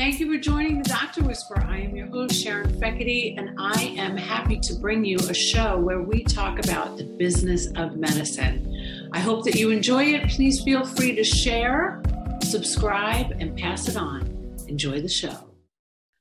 Thank you for joining the Doctor Whisperer. I am your host, Sharon Feckety, and I am happy to bring you a show where we talk about the business of medicine. I hope that you enjoy it. Please feel free to share, subscribe, and pass it on. Enjoy the show.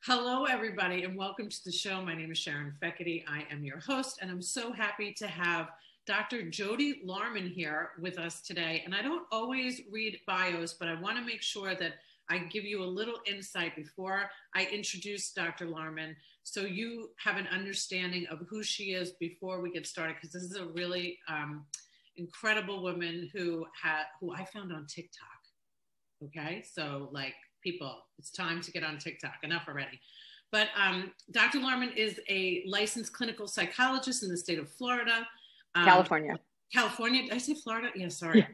Hello, everybody, and welcome to the show. My name is Sharon Feckety. I am your host, and I'm so happy to have Dr. Jodi Larman here with us today. And I don't always read bios, but I want to make sure that I give you a little insight before I introduce Dr. Larman so you have an understanding of who she is before we get started because this is a really um, incredible woman who had who I found on TikTok. Okay, so like people, it's time to get on TikTok. Enough already. But um, Dr. Larman is a licensed clinical psychologist in the state of Florida. Um, California. California. Did I say Florida? Yeah, sorry. Yeah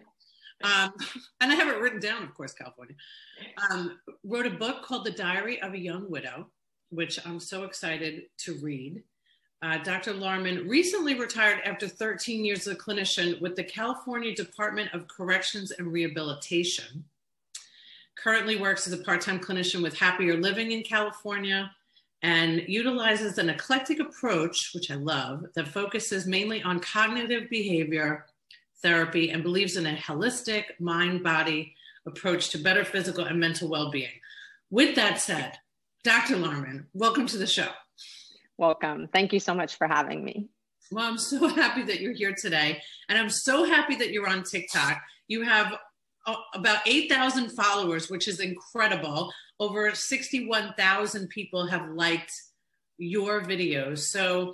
um, and I have it written down, of course, California. Um, wrote a book called The Diary of a Young Widow, which I'm so excited to read. Uh, Dr. Larman recently retired after 13 years as a clinician with the California Department of Corrections and Rehabilitation. Currently works as a part time clinician with Happier Living in California and utilizes an eclectic approach, which I love, that focuses mainly on cognitive behavior therapy and believes in a holistic mind body approach to better physical and mental well being. With that said, Dr. Larman, welcome to the show. Welcome. Thank you so much for having me. Well, I'm so happy that you're here today. And I'm so happy that you're on TikTok. You have uh, about 8,000 followers, which is incredible. Over 61,000 people have liked your videos. So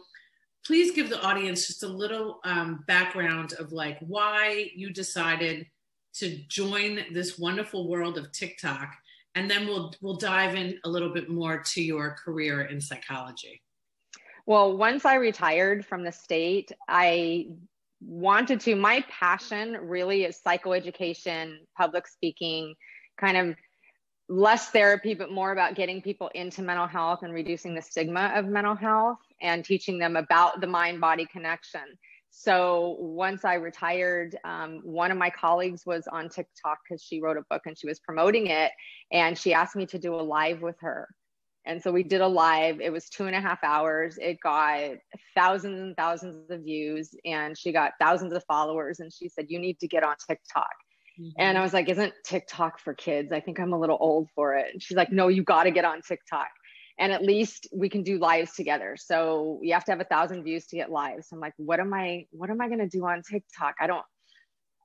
please give the audience just a little um, background of like why you decided to join this wonderful world of TikTok, and then we'll we'll dive in a little bit more to your career in psychology. Well, once I retired from the state, I wanted to. My passion really is psychoeducation, public speaking, kind of less therapy, but more about getting people into mental health and reducing the stigma of mental health and teaching them about the mind body connection. So once I retired, um, one of my colleagues was on TikTok because she wrote a book and she was promoting it. And she asked me to do a live with her. And so we did a live. It was two and a half hours. It got thousands and thousands of views and she got thousands of followers. And she said, You need to get on TikTok. Mm-hmm. And I was like, Isn't TikTok for kids? I think I'm a little old for it. And she's like, No, you got to get on TikTok and at least we can do lives together. So you have to have a thousand views to get lives. I'm like, what am I, what am I going to do on TikTok? I don't,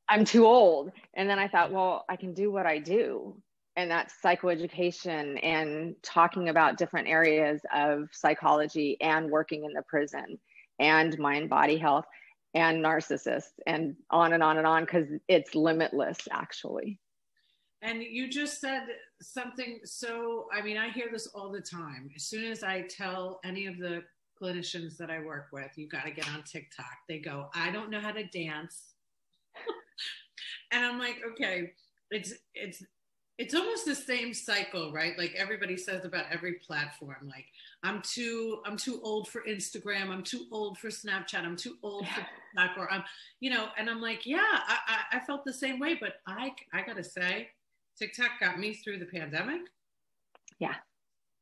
I'm too old. And then I thought, well, I can do what I do. And that's psychoeducation and talking about different areas of psychology and working in the prison and mind body health and narcissists and on and on and on because it's limitless actually. And you just said something so, I mean, I hear this all the time. As soon as I tell any of the clinicians that I work with, you got to get on TikTok, they go, I don't know how to dance. and I'm like, okay, it's, it's, it's almost the same cycle, right? Like everybody says about every platform. Like I'm too, I'm too old for Instagram. I'm too old for Snapchat. I'm too old for TikTok. Or I'm, you know, and I'm like, yeah, I, I, I felt the same way. But I, I gotta say, TikTok got me through the pandemic. Yeah.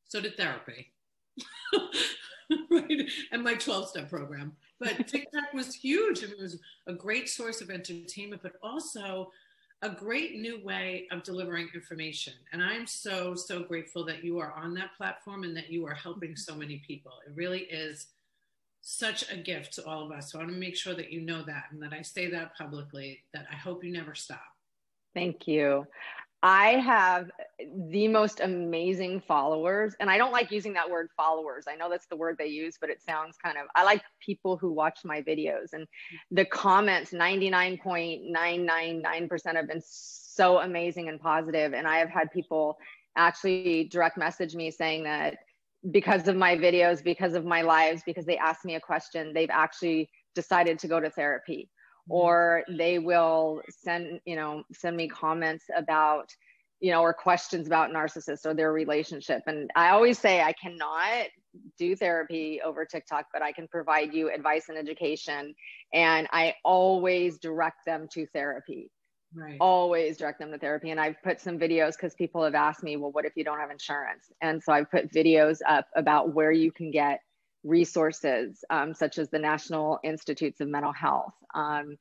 So did therapy. right. And my 12 step program. But TikTok was huge. and it was a great source of entertainment, but also a great new way of delivering information. And I'm so, so grateful that you are on that platform and that you are helping mm-hmm. so many people. It really is such a gift to all of us. So I want to make sure that you know that and that I say that publicly, that I hope you never stop. Thank you. I have the most amazing followers. And I don't like using that word followers. I know that's the word they use, but it sounds kind of, I like people who watch my videos. And the comments 99.999% have been so amazing and positive. And I have had people actually direct message me saying that because of my videos, because of my lives, because they asked me a question, they've actually decided to go to therapy Mm-hmm. or they will send you know send me comments about you know or questions about narcissists or their relationship and i always say i cannot do therapy over tiktok but i can provide you advice and education and i always direct them to therapy right. always direct them to therapy. And I've put some videos because people have asked me, well, what if you don't have insurance? And so I've put videos up about where you can get resources, um, such as the National Institutes of Mental Health, um,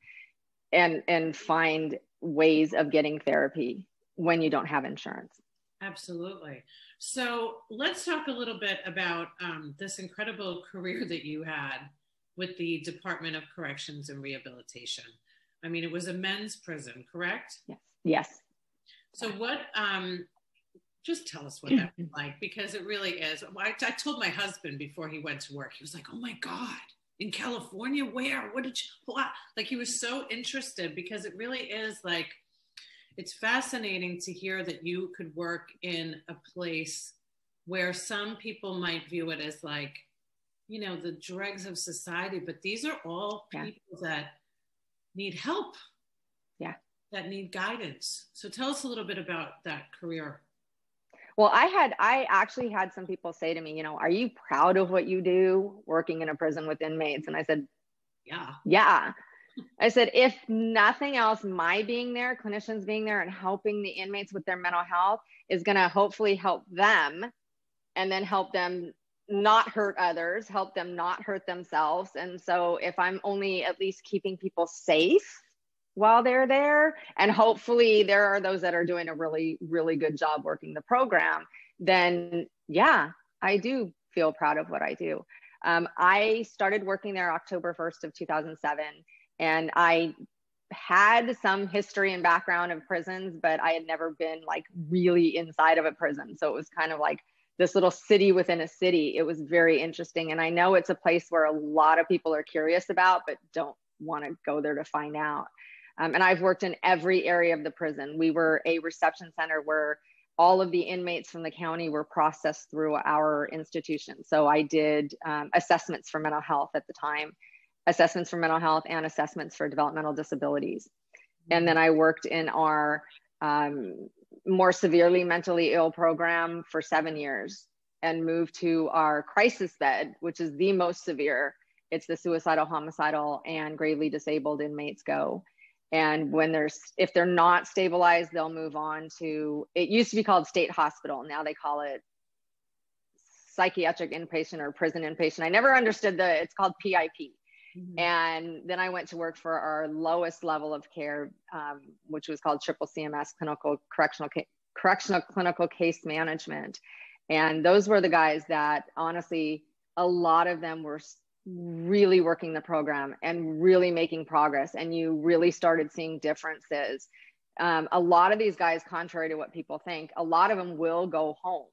and and find ways of getting therapy when you don't have insurance. Absolutely. So let's talk a little bit about um, this incredible career that you had with the Department of Corrections and Rehabilitation. I mean, it was a men's prison, correct? Yes. Yes. So what? Um, just tell us what that was like because it really is. I, I told my husband before he went to work. He was like, "Oh my god." In California, where? What did you? What? Like he was so interested because it really is like it's fascinating to hear that you could work in a place where some people might view it as like you know the dregs of society but these are all people yeah. that need help yeah that need guidance so tell us a little bit about that career well i had i actually had some people say to me you know are you proud of what you do working in a prison with inmates? And i said yeah. Yeah. I said, if nothing else, my being there, clinicians being there, and helping the inmates with their mental health is going to hopefully help them and then help them not hurt others, help them not hurt themselves. And so, if I'm only at least keeping people safe while they're there, and hopefully there are those that are doing a really, really good job working the program, then yeah, I do feel proud of what I do. Um, I started working there October 1st of 2007 and I had some history and background of prisons, but I had never been like really inside of a prison. So it was kind of like this little city within a city. It was very interesting. And I know it's a place where a lot of people are curious about, but don't want to go there to find out. Um, and I've worked in every area of the prison. We were a reception center where all of the inmates from the county were processed through our institution. So I did um, assessments for mental health at the time assessments for mental health and assessments for developmental disabilities. And then I worked in our um, more severely mentally ill program for seven years and moved to our crisis bed, which is the most severe. It's the suicidal, homicidal, and gravely disabled inmates go. And when there's, if they're not stabilized, they'll move on to, it used to be called state hospital. Now they call it psychiatric inpatient or prison inpatient. I never understood the, it's called PIP Mm-hmm. And then I went to work for our lowest level of care, um, which was called Triple CMS Clinical Correctional Correctional Clinical Case Management. And those were the guys that honestly, a lot of them were really working the program and really making progress. And you really started seeing differences. Um, a lot of these guys, contrary to what people think, a lot of them will go home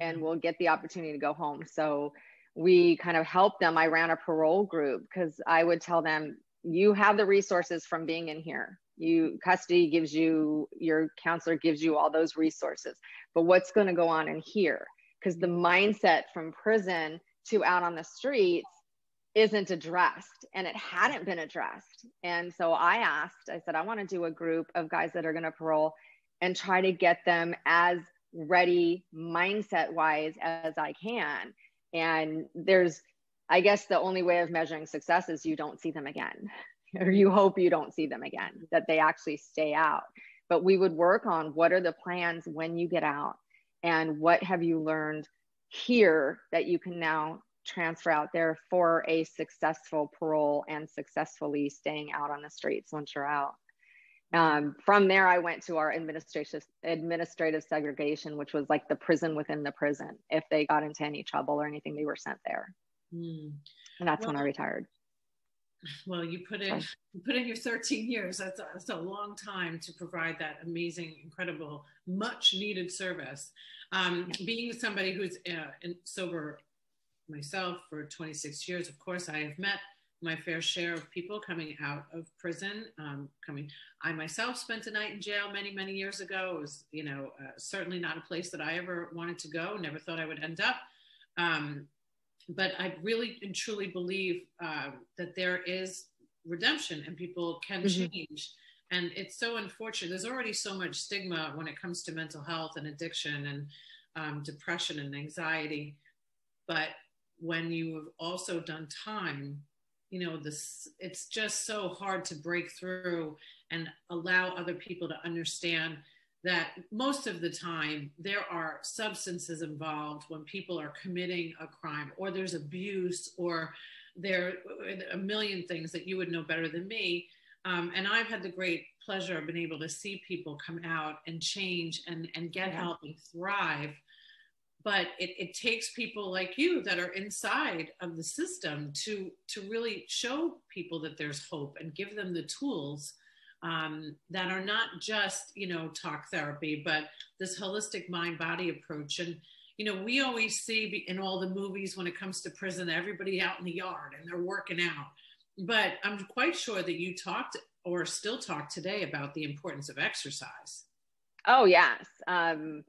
and mm-hmm. will get the opportunity to go home. So we kind of helped them. I ran a parole group because I would tell them, you have the resources from being in here. You custody gives you, your counselor gives you all those resources. But what's going to go on in here? Because the mindset from prison to out on the streets isn't addressed and it hadn't been addressed. And so I asked, I said, I want to do a group of guys that are going to parole and try to get them as ready mindset wise as I can and there's i guess the only way of measuring success is you don't see them again or you hope you don't see them again that they actually stay out but we would work on what are the plans when you get out and what have you learned here that you can now transfer out there for a successful parole and successfully staying out on the streets once you're out um, from there, I went to our administrative administrative segregation, which was like the prison within the prison. If they got into any trouble or anything, they were sent there. Mm. And that's well, when I retired. Well, you put in you put in your 13 years. That's a, that's a long time to provide that amazing, incredible, much needed service. Um. Being somebody who's uh, in, sober myself for 26 years, of course, I have met my fair share of people coming out of prison. Um, coming, I myself spent a night in jail many, many years ago. It was, you know, uh, certainly not a place that I ever wanted to go. Never thought I would end up. Um, but I really and truly believe uh, that there is redemption and people can mm-hmm. change. And it's so unfortunate. There's already so much stigma when it comes to mental health and addiction and um, depression and anxiety. But when you have also done time you know this it's just so hard to break through and allow other people to understand that most of the time there are substances involved when people are committing a crime or there's abuse or there are a million things that you would know better than me um, and i've had the great pleasure of being able to see people come out and change and, and get yeah. help and thrive but it, it takes people like you that are inside of the system to to really show people that there's hope and give them the tools um, that are not just you know talk therapy but this holistic mind body approach. And you know we always see in all the movies when it comes to prison everybody out in the yard and they're working out. But i'm quite sure that you talked or still talk today about the importance of exercise. Oh yes. Um,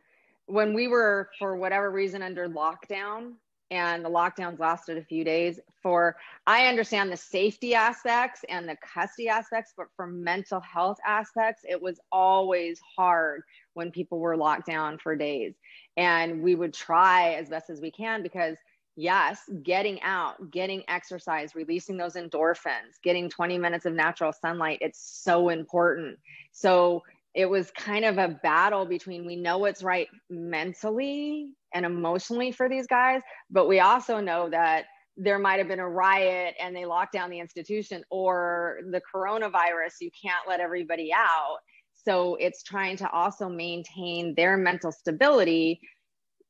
when we were for whatever reason under lockdown and the lockdowns lasted a few days for i understand the safety aspects and the custody aspects but for mental health aspects it was always hard when people were locked down for days. And we would try as best as we can because yes getting out getting exercise releasing those endorphins getting 20 minutes of natural sunlight it's so important. So it was kind of a battle between we know what's right mentally and emotionally for these guys, but we also know that there might have been a riot and they locked down the institution or the coronavirus, you can't let everybody out. So it's trying to also maintain their mental stability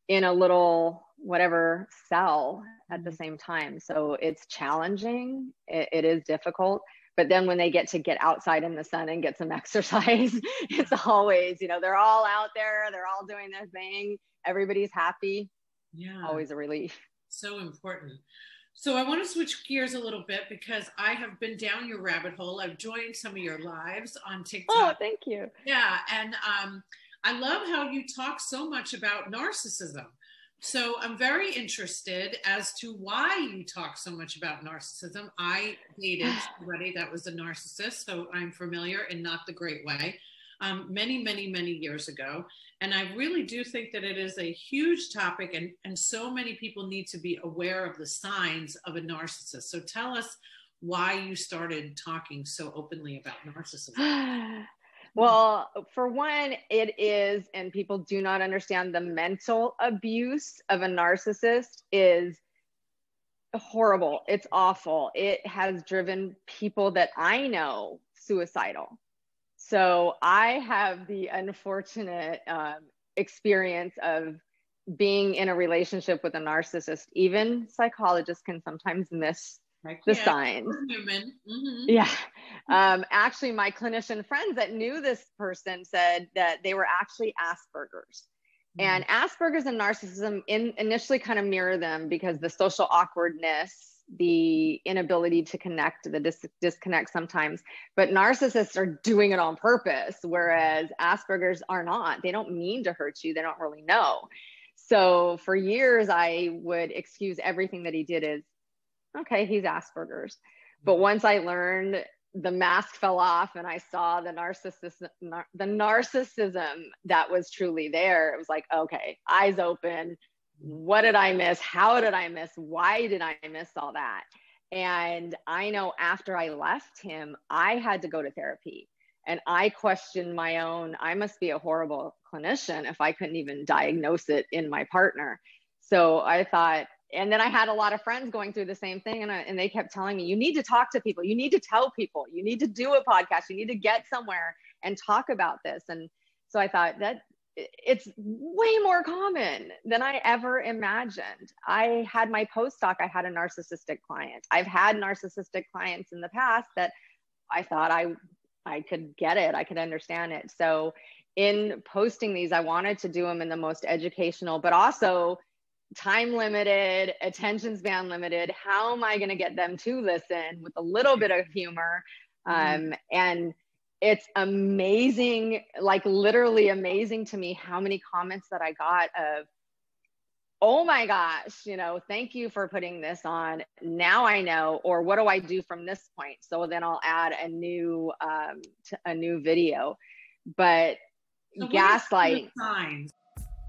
in a little whatever cell at the mm-hmm. same time. So it's challenging, it, it is difficult but then when they get to get outside in the sun and get some exercise it's always you know they're all out there they're all doing their thing everybody's happy. Yeah. Always a relief. So important. So i want to switch gears a little bit because i have been down your rabbit hole. I've joined some of your lives on tiktok. Oh thank you. Yeah and um, i love how you talk so much about narcissism so I'm very interested as to why you talk so much about narcissism. I dated somebody that was a narcissist, so I'm familiar in not the great way. Um, many, many, many years ago. And I really do think that it is a huge topic, and, and so many people need to be aware of the signs of a narcissist. So tell us why you started talking so openly about narcissism. Well, for one, it is, and people do not understand the mental abuse of a narcissist is horrible. It's awful. It has driven people that I know suicidal. So I have the unfortunate um, experience of being in a relationship with a narcissist. Even psychologists can sometimes miss the signs. Mm-hmm. Yeah. Um, actually, my clinician friends that knew this person said that they were actually Asperger's. Mm-hmm. And Asperger's and narcissism in, initially kind of mirror them because the social awkwardness, the inability to connect, the dis- disconnect sometimes. But narcissists are doing it on purpose, whereas Asperger's are not. They don't mean to hurt you, they don't really know. So for years, I would excuse everything that he did as okay, he's Asperger's. Hmm. But once I learned the mask fell off and I saw the narcissism, nar- the narcissism that was truly there, it was like, okay, eyes open. What did I miss? How did I miss? Why did I miss all that? And I know after I left him, I had to go to therapy and I questioned my own, I must be a horrible clinician if I couldn't even diagnose it in my partner. So I thought, and then I had a lot of friends going through the same thing, and, I, and they kept telling me, you need to talk to people, you need to tell people, you need to do a podcast, you need to get somewhere and talk about this. And so I thought that it's way more common than I ever imagined. I had my postdoc, I had a narcissistic client. I've had narcissistic clients in the past that I thought I I could get it, I could understand it. So in posting these, I wanted to do them in the most educational, but also time limited, attention span limited. How am I going to get them to listen with a little bit of humor? Mm-hmm. Um, and it's amazing, like literally amazing to me how many comments that I got of, oh my gosh, you know, thank you for putting this on. Now I know, or what do I do from this point? So then I'll add a new, um, t- a new video. But so gaslight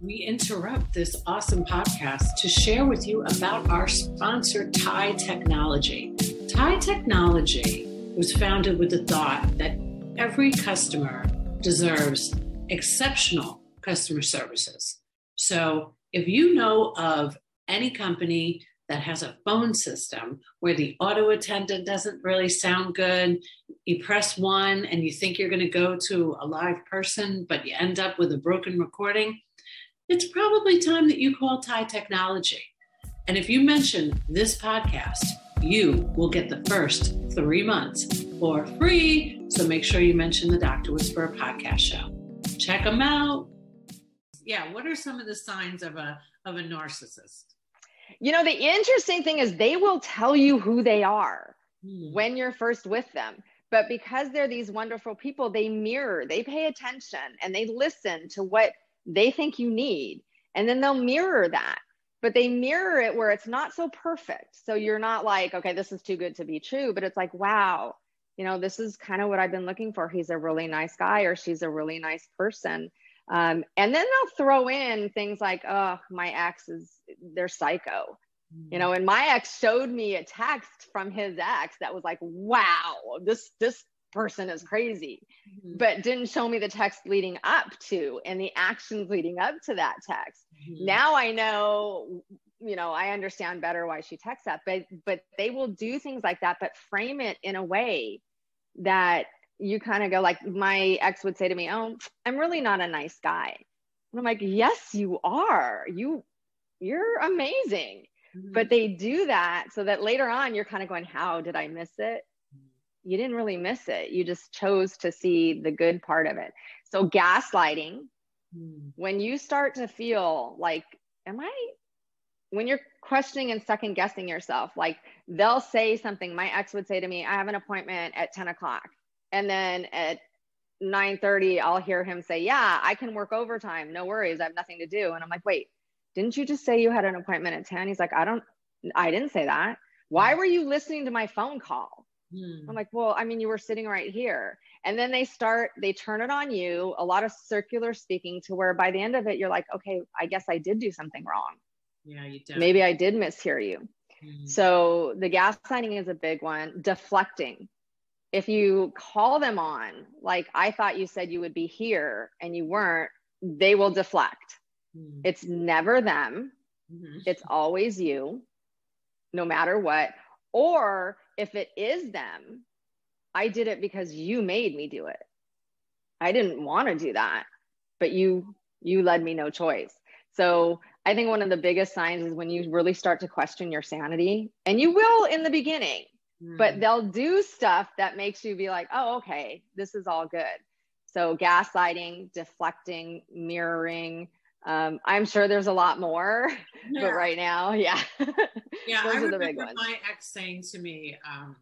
we interrupt this awesome podcast to share with you about our sponsor, TIE Technology. TIE Technology was founded with the thought that every customer deserves exceptional customer services. So if you know of any company that has a phone system where the auto attendant doesn't really sound good, you press one and you think you're going to go to a live person, but you end up with a broken recording, it's probably time that you call Thai Technology. And if you mention this podcast, you will get the first three months for free. So make sure you mention the Dr. Whisperer podcast show. Check them out. Yeah, what are some of the signs of a of a narcissist? You know, the interesting thing is they will tell you who they are hmm. when you're first with them. But because they're these wonderful people, they mirror, they pay attention, and they listen to what they think you need. And then they'll mirror that but they mirror it where it's not so perfect. So you're not like, okay, this is too good to be true, but it's like, wow, you know, this is kind of what I've been looking for. He's a really nice guy or she's a really nice person. Um, and then they'll throw in things like, oh, my ex is, they're psycho. You know, and my ex showed me a text from his ex that was like, wow, this, this person is crazy, mm-hmm. but didn't show me the text leading up to and the actions leading up to that text. Mm-hmm. Now I know, you know, I understand better why she texts that, but but they will do things like that, but frame it in a way that you kind of go like my ex would say to me, "Oh, I'm really not a nice guy." And I'm like, "Yes, you are. You you're amazing." Mm-hmm. But they do that so that later on you're kind of going, "How did I miss it?" You didn't really miss it. You just chose to see the good part of it. So, gaslighting, mm. when you start to feel like, am I, when you're questioning and second guessing yourself, like they'll say something. My ex would say to me, I have an appointment at 10 o'clock. And then at 9:30 I'll hear him say, "Yeah, I can work overtime. No worries. I have nothing to do." And I'm like, "Wait, didn't you just say you had an appointment at 10?" He's like, "I don't I didn't say that. Why were you listening to my phone call?" Hmm. I'm like, well, I mean, you were sitting right here. And then they start, they turn it on you, a lot of circular speaking to where by the end of it, you're like, okay, I guess I did do something wrong. Yeah, you did. Maybe I did mishear you. Hmm. So the gaslighting is a big one. Deflecting. If you call them on, like, I thought you said you would be here and you weren't, they will deflect. Hmm. It's never them, mm-hmm. it's always you, no matter what. Or if it is them, I did it because you made me do it. I didn't want to do that, but you you led me no choice. So I think one of the biggest signs is when you really start to question your sanity, and you will in the beginning, mm. but they'll do stuff that makes you be like, oh, okay, this is all good. So gaslighting, deflecting, mirroring. Um, I'm sure there's a lot more, yeah. but right now, yeah. Yeah, Those I remember my ex saying to me, um,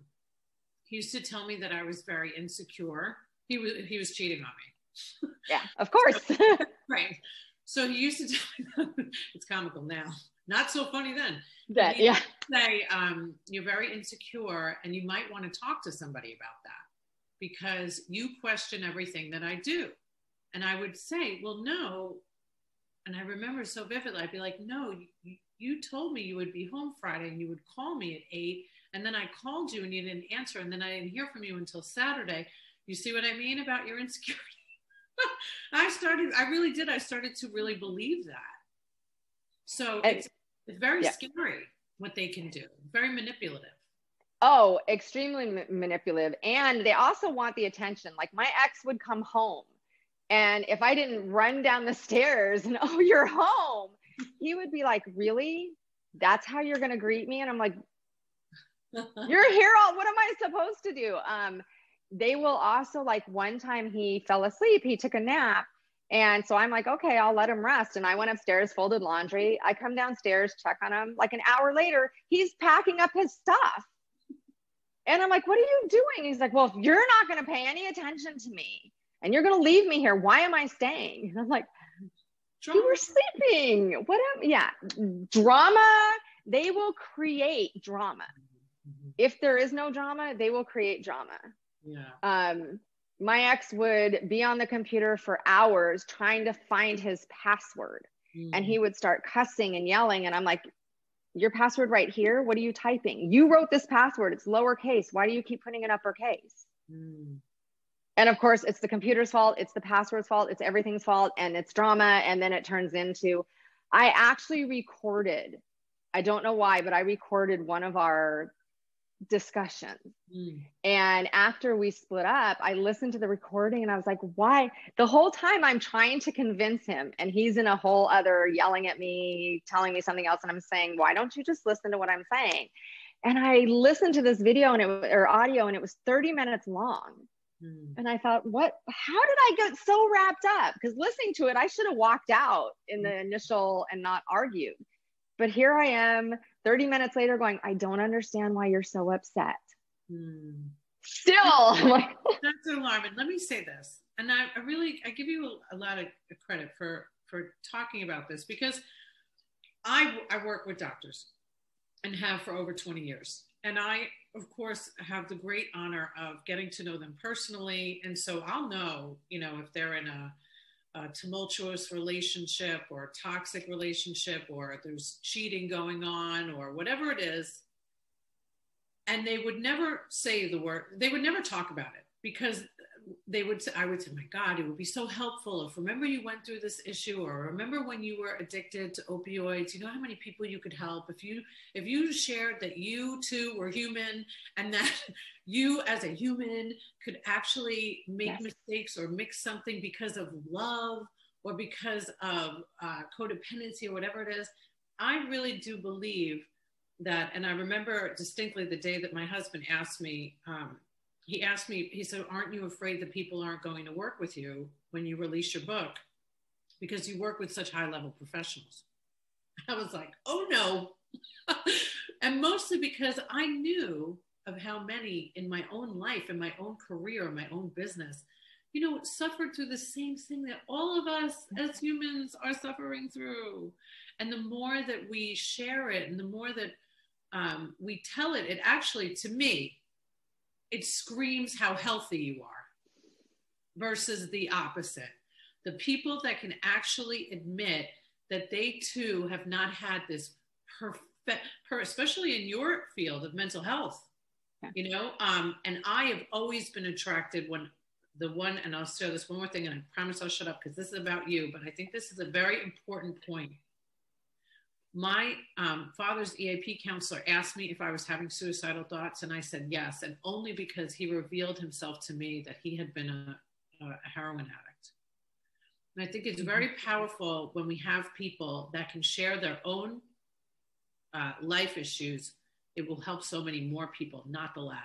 he used to tell me that I was very insecure. He was he was cheating on me. Yeah, of course. so, right. So he used to tell me it's comical now. Not so funny then. That, yeah. Say um, you're very insecure, and you might want to talk to somebody about that because you question everything that I do. And I would say, well, no. And I remember so vividly. I'd be like, no, you, you told me you would be home Friday and you would call me at eight. And then I called you and you didn't answer. And then I didn't hear from you until Saturday. You see what I mean about your insecurity? I started, I really did. I started to really believe that. So it's, it's very yeah. scary what they can do, very manipulative. Oh, extremely ma- manipulative. And they also want the attention. Like my ex would come home. And if I didn't run down the stairs and, oh, you're home, he would be like, Really? That's how you're going to greet me? And I'm like, You're here all, what am I supposed to do? Um, they will also, like, one time he fell asleep, he took a nap. And so I'm like, okay, I'll let him rest. And I went upstairs, folded laundry. I come downstairs, check on him. Like an hour later, he's packing up his stuff. And I'm like, what are you doing? He's like, well, if you're not going to pay any attention to me and you're going to leave me here, why am I staying? And I'm like, Drama. You were sleeping. What? Am, yeah, drama. They will create drama. Mm-hmm. If there is no drama, they will create drama. Yeah. Um, my ex would be on the computer for hours trying to find his password, mm. and he would start cussing and yelling. And I'm like, "Your password right here. What are you typing? You wrote this password. It's lowercase. Why do you keep putting it uppercase?" Mm. And of course it's the computer's fault it's the password's fault it's everything's fault and it's drama and then it turns into i actually recorded i don't know why but i recorded one of our discussions mm. and after we split up i listened to the recording and i was like why the whole time i'm trying to convince him and he's in a whole other yelling at me telling me something else and i'm saying why don't you just listen to what i'm saying and i listened to this video and it or audio and it was 30 minutes long. And I thought, what, how did I get so wrapped up? Because listening to it, I should have walked out in the initial and not argued. But here I am 30 minutes later going, I don't understand why you're so upset. Mm. Still, that's alarming. Let me say this. And I, I really, I give you a, a lot of credit for, for talking about this because I, I work with doctors and have for over 20 years. And I of course, have the great honor of getting to know them personally. And so I'll know, you know, if they're in a, a tumultuous relationship or a toxic relationship or there's cheating going on or whatever it is. And they would never say the word, they would never talk about it because they would say, I would say, my God, it would be so helpful if remember you went through this issue or remember when you were addicted to opioids, you know how many people you could help if you if you shared that you too were human and that you as a human could actually make yes. mistakes or mix something because of love or because of uh, codependency or whatever it is. I really do believe that, and I remember distinctly the day that my husband asked me, um, he asked me, he said, Aren't you afraid that people aren't going to work with you when you release your book? Because you work with such high level professionals. I was like, Oh no. and mostly because I knew of how many in my own life, in my own career, in my own business, you know, suffered through the same thing that all of us as humans are suffering through. And the more that we share it and the more that um, we tell it, it actually, to me, it screams how healthy you are versus the opposite. The people that can actually admit that they too have not had this perfect, especially in your field of mental health, yeah. you know, um, and I have always been attracted when the one, and I'll share this one more thing, and I promise I'll shut up because this is about you, but I think this is a very important point my um, father's EAP counselor asked me if I was having suicidal thoughts, and I said yes, and only because he revealed himself to me that he had been a, a heroin addict. And I think it's very mm-hmm. powerful when we have people that can share their own uh, life issues. It will help so many more people, not the latter.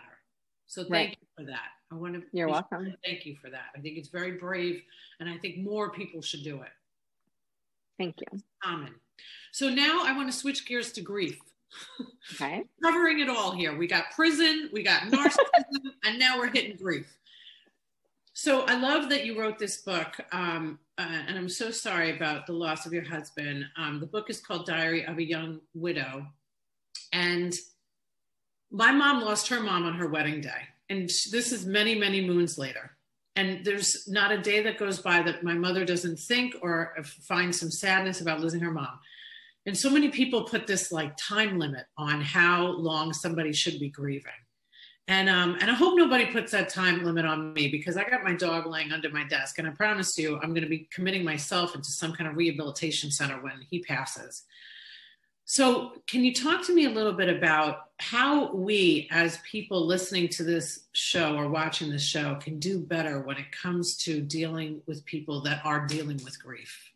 So thank right. you for that. I want to. You're welcome. Thank you for that. I think it's very brave, and I think more people should do it. Thank you. Common. So now I want to switch gears to grief. Okay. Covering it all here. We got prison, we got narcissism, and now we're hitting grief. So I love that you wrote this book, um, uh, and I'm so sorry about the loss of your husband. Um, the book is called Diary of a Young Widow, and my mom lost her mom on her wedding day, and this is many, many moons later. And there's not a day that goes by that my mother doesn't think or find some sadness about losing her mom and so many people put this like time limit on how long somebody should be grieving and um, and I hope nobody puts that time limit on me because I got my dog laying under my desk, and I promise you, I'm going to be committing myself into some kind of rehabilitation center when he passes. So, can you talk to me a little bit about how we, as people listening to this show or watching this show, can do better when it comes to dealing with people that are dealing with grief?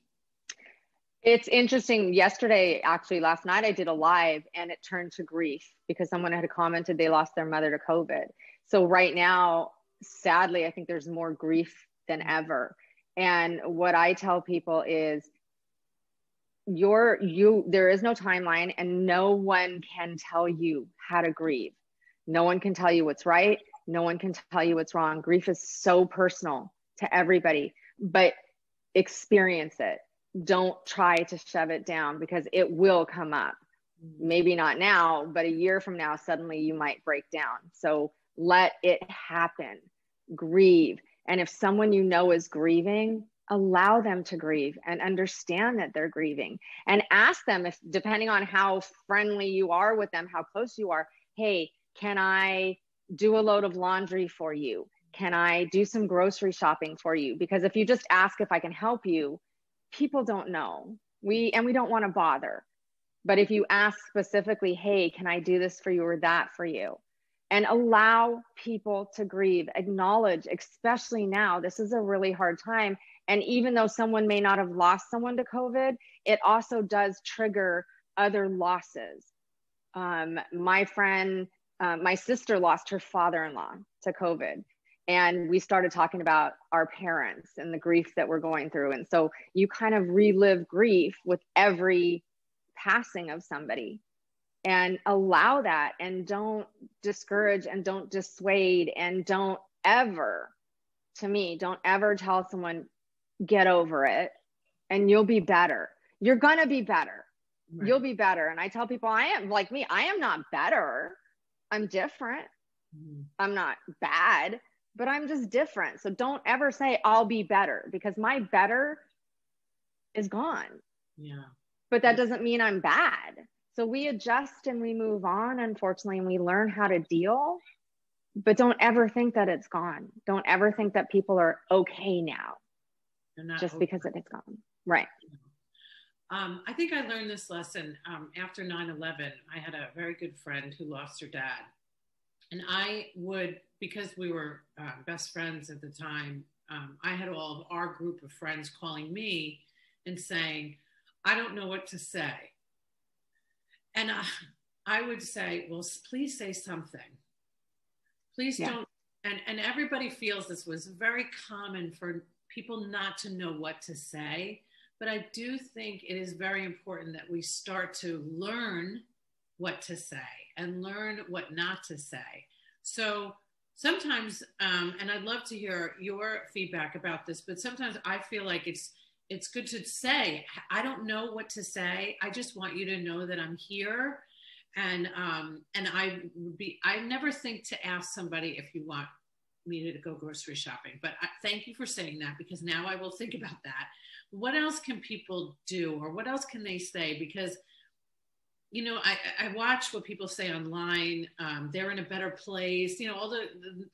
It's interesting. Yesterday, actually, last night, I did a live and it turned to grief because someone had commented they lost their mother to COVID. So, right now, sadly, I think there's more grief than ever. And what I tell people is, your you there is no timeline and no one can tell you how to grieve no one can tell you what's right no one can tell you what's wrong grief is so personal to everybody but experience it don't try to shove it down because it will come up. Mm-hmm. Maybe not now, but a year from now, suddenly you might break down. So let it happen. Grieve. And if someone you know is grieving, allow them to grieve and understand that they're grieving and ask them if, depending on how friendly you are with them, how close you are, hey, can I do a load of laundry for you? Can I do some grocery shopping for you? Because if you just ask if I can help you, people don't know. We and we don't want to bother. But if you ask specifically, hey, can I do this for you or that for you? And allow people to grieve, acknowledge, especially now, this is a really hard time. And even though someone may not have lost someone to COVID, it also does trigger other losses. Um, my friend, uh, my sister lost her father in law to COVID. And we started talking about our parents and the grief that we're going through. And so you kind of relive grief with every passing of somebody and allow that and don't discourage and don't dissuade and don't ever to me don't ever tell someone get over it and you'll be better you're gonna be better right. you'll be better and i tell people i am like me i am not better i'm different mm-hmm. i'm not bad but i'm just different so don't ever say i'll be better because my better is gone yeah but that doesn't mean I'm bad. So we adjust and we move on, unfortunately, and we learn how to deal. But don't ever think that it's gone. Don't ever think that people are okay now just okay. because it is gone. Right. Um, I think I learned this lesson um, after 9 11. I had a very good friend who lost her dad. And I would, because we were uh, best friends at the time, um, I had all of our group of friends calling me and saying, I don't know what to say. And I, I would say, well, please say something. Please yeah. don't. And, and everybody feels this was very common for people not to know what to say. But I do think it is very important that we start to learn what to say and learn what not to say. So sometimes, um, and I'd love to hear your feedback about this, but sometimes I feel like it's it's good to say i don't know what to say i just want you to know that i'm here and um and i would be i never think to ask somebody if you want me to go grocery shopping but I, thank you for saying that because now i will think about that. What else can people do or what else can they say? Because you know i i watch what people say online um, they're in a better place you know all the, the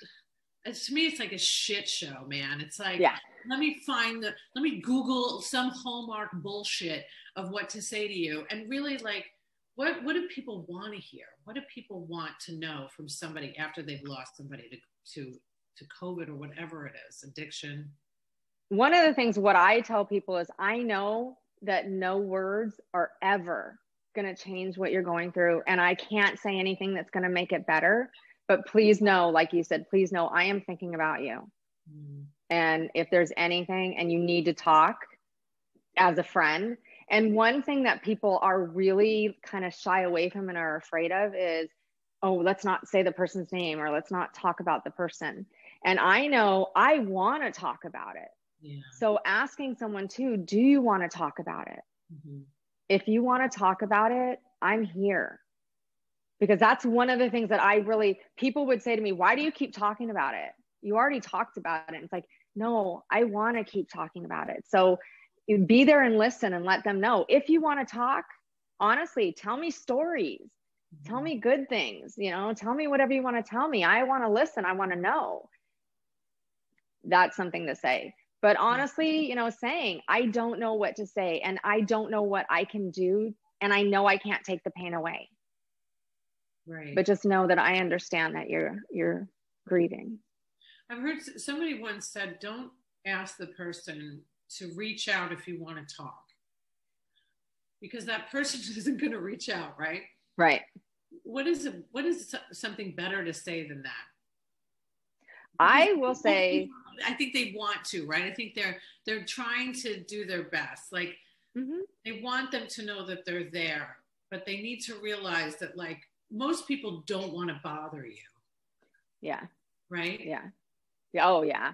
to me it's like a shit show man. It's like yeah. let me find the let me google some hallmark bullshit of what to say to you. And really like what what do people want to hear? What do people want to know from somebody after they've lost somebody to to to covid or whatever it is addiction one of the things what i tell people is i know that no words are ever going to change what you're going through and i can't say anything that's going to make it better but please know like you said please know i am thinking about you mm and if there's anything and you need to talk as a friend. And one thing that people are really kind of shy away from and are afraid of is, oh, let's not say the person's name or let's not talk about the person. And I know I want to talk about it. Yeah. So asking someone too, do you want to talk about it? Mm-hmm. If you want to talk about it, I'm here. Because that's one of the things that I really, people would say to me, why do you keep talking about it? You already talked about it. It's like, no, I want to keep talking about it. So be there and listen and let them know. If you want to talk, honestly, tell me stories. Mm-hmm. Tell me good things, you know, tell me whatever you want to tell me. I want to listen. I want to know. That's something to say. But honestly, you know, saying, I don't know what to say and I don't know what I can do. And I know I can't take the pain away. Right. But just know that I understand that you're you're grieving. I've heard somebody once said, don't ask the person to reach out if you want to talk because that person isn't going to reach out, right? Right. What is it, what is something better to say than that? I will say I think they want to, right? I think they're they're trying to do their best. Like mm-hmm. they want them to know that they're there, but they need to realize that like most people don't want to bother you. Yeah. Right? Yeah. Oh yeah.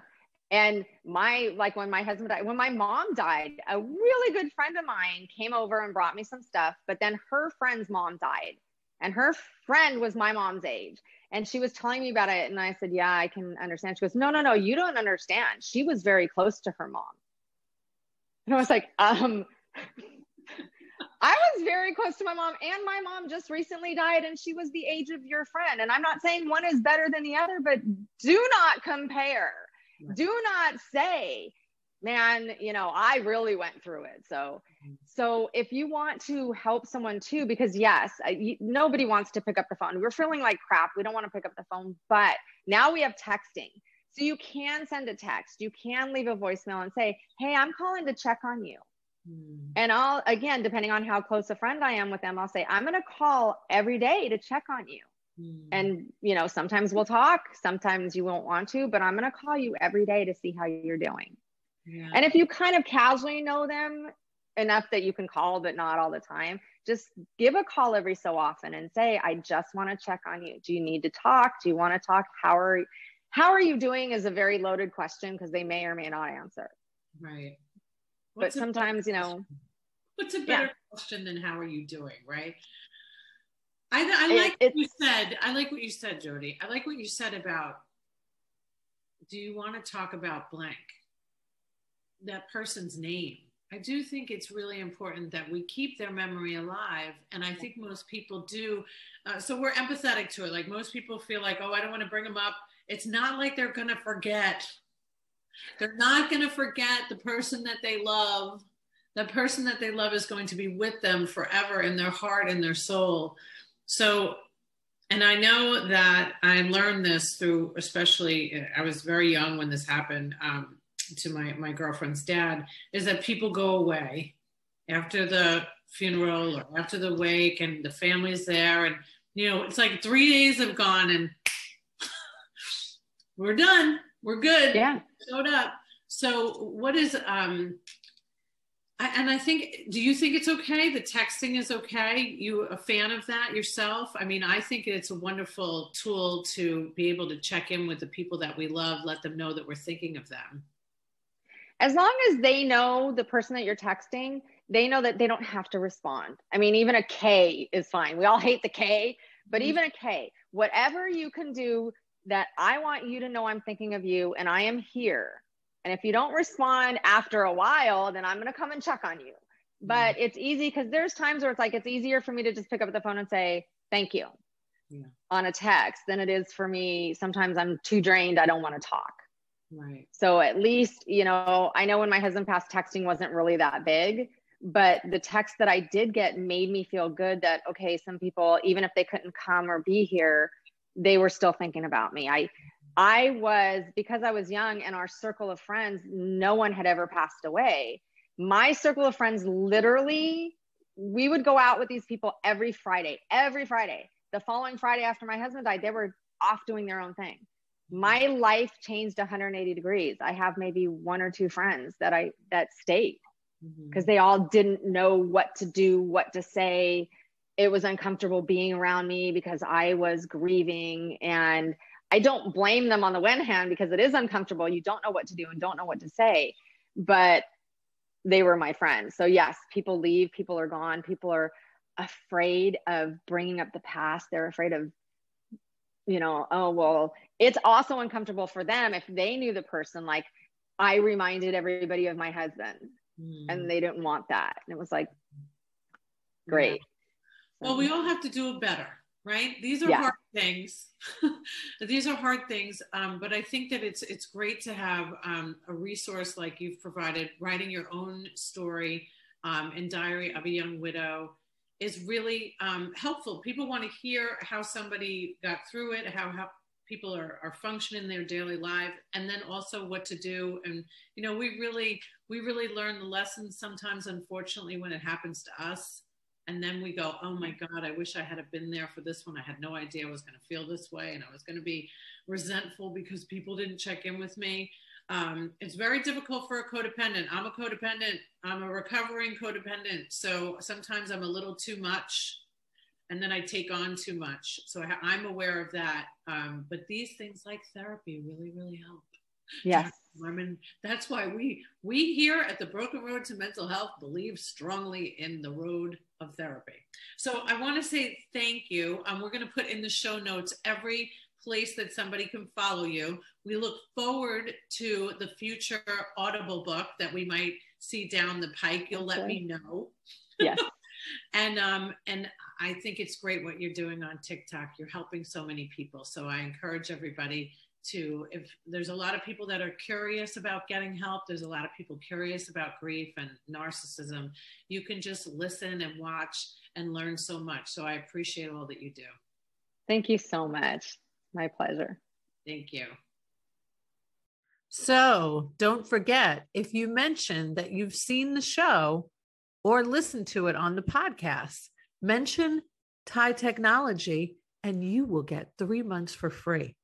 And my like when my husband died, when my mom died, a really good friend of mine came over and brought me some stuff, but then her friend's mom died. And her friend was my mom's age. And she was telling me about it. And I said, Yeah, I can understand. She goes, No, no, no, you don't understand. She was very close to her mom. And I was like, um, I was very close to my mom, and my mom just recently died, and she was the age of your friend. And I'm not saying one is better than the other, but do not compare. Do not say, man, you know, I really went through it. So, mm-hmm. so if you want to help someone too, because yes, nobody wants to pick up the phone. We're feeling like crap. We don't want to pick up the phone, but now we have texting. So you can send a text. You can leave a voicemail and say, "Hey, I'm calling to check on you." Mm. And I'll again, depending on how close a friend I am with them, I'll say, "I'm going to call every day to check on you." Mm. And you know, sometimes we'll talk, sometimes you won't want to, but I'm going to call you every day to see how you're doing. Yeah. And if you kind of casually know them enough that you can call, but not all the time, just give a call every so often and say, I just want to check on you. Do you need to talk? Do you want to talk? How are how are you doing is a very loaded question because they may or may not answer. Right. What's but sometimes, you know, what's a better yeah. question than how are you doing, right? I, I like what you said. I like what you said, Jodi. I like what you said about do you want to talk about blank? That person's name. I do think it's really important that we keep their memory alive. And I think most people do. Uh, so we're empathetic to it. Like most people feel like, oh, I don't want to bring them up. It's not like they're going to forget. They're not going to forget the person that they love. The person that they love is going to be with them forever in their heart and their soul. So, and I know that I learned this through, especially, I was very young when this happened um, to my, my girlfriend's dad, is that people go away after the funeral or after the wake and the family's there. And, you know, it's like three days have gone and we're done. We're good. Yeah. Showed up. So, what is, um, and I think, do you think it's okay? The texting is okay? You a fan of that yourself? I mean, I think it's a wonderful tool to be able to check in with the people that we love, let them know that we're thinking of them. As long as they know the person that you're texting, they know that they don't have to respond. I mean, even a K is fine. We all hate the K, but mm-hmm. even a K, whatever you can do that I want you to know I'm thinking of you and I am here and if you don't respond after a while, then I'm going to come and check on you. But mm. it's easy because there's times where it's like it's easier for me to just pick up the phone and say, thank you yeah. on a text than it is for me. Sometimes I'm too drained. I don't want to talk. Right. So at least, you know, I know when my husband passed, texting wasn't really that big, but the text that I did get made me feel good that, okay, some people, even if they couldn't come or be here, they were still thinking about me. I, I was, because I was young and our circle of friends, no one had ever passed away. My circle of friends literally, we would go out with these people every Friday, every Friday. The following Friday after my husband died, they were off doing their own thing. My life changed 180 degrees. I have maybe one or two friends that I that stayed because mm-hmm. they all didn't know what to do, what to say. It was uncomfortable being around me because I was grieving and I don't blame them on the one hand because it is uncomfortable. You don't know what to do and don't know what to say, but they were my friends. So, yes, people leave, people are gone, people are afraid of bringing up the past. They're afraid of, you know, oh, well, it's also uncomfortable for them if they knew the person. Like, I reminded everybody of my husband mm. and they didn't want that. And it was like, great. Yeah. Well, we all have to do it better right? These are yeah. hard things. These are hard things, um, but I think that it's it's great to have um, a resource like you've provided. Writing your own story um, in Diary of a Young Widow is really um, helpful. People want to hear how somebody got through it, how how people are, are functioning in their daily life and then also what to do. And you know we really we really learn the lessons sometimes unfortunately when it happens to us and then we go oh my god i wish i had been there for this one. I had no idea i was going to feel this way and i was going to be resentful because people didn't check in with me um, it's very difficult for a codependent. I'm a codependent. I'm a recovering codependent. So sometimes i'm a little too much and then i take on too much. So I, am aware of that. Um, but these things like therapy really really help. Yes. Mean, that's why we we here at the Broken Road to Mental Health believe strongly in the road of therapy. So I want to say thank you. Um, we're going to put in the show notes every place that somebody can follow you. We look forward to the future Audible book that we might see down the pike. You'll let me know. Yes. and um, and I think it's great what you're doing on TikTok. You're helping so many people. So I encourage everybody to if there's a lot of people that are curious about getting help there's a lot of people curious about grief and narcissism you can just listen and watch and learn so much so i appreciate all that you do thank you so much my pleasure. Thank you. So don't forget if you mention that you've seen the show or listened to it on the podcast mention Thai technology and you will get three months for free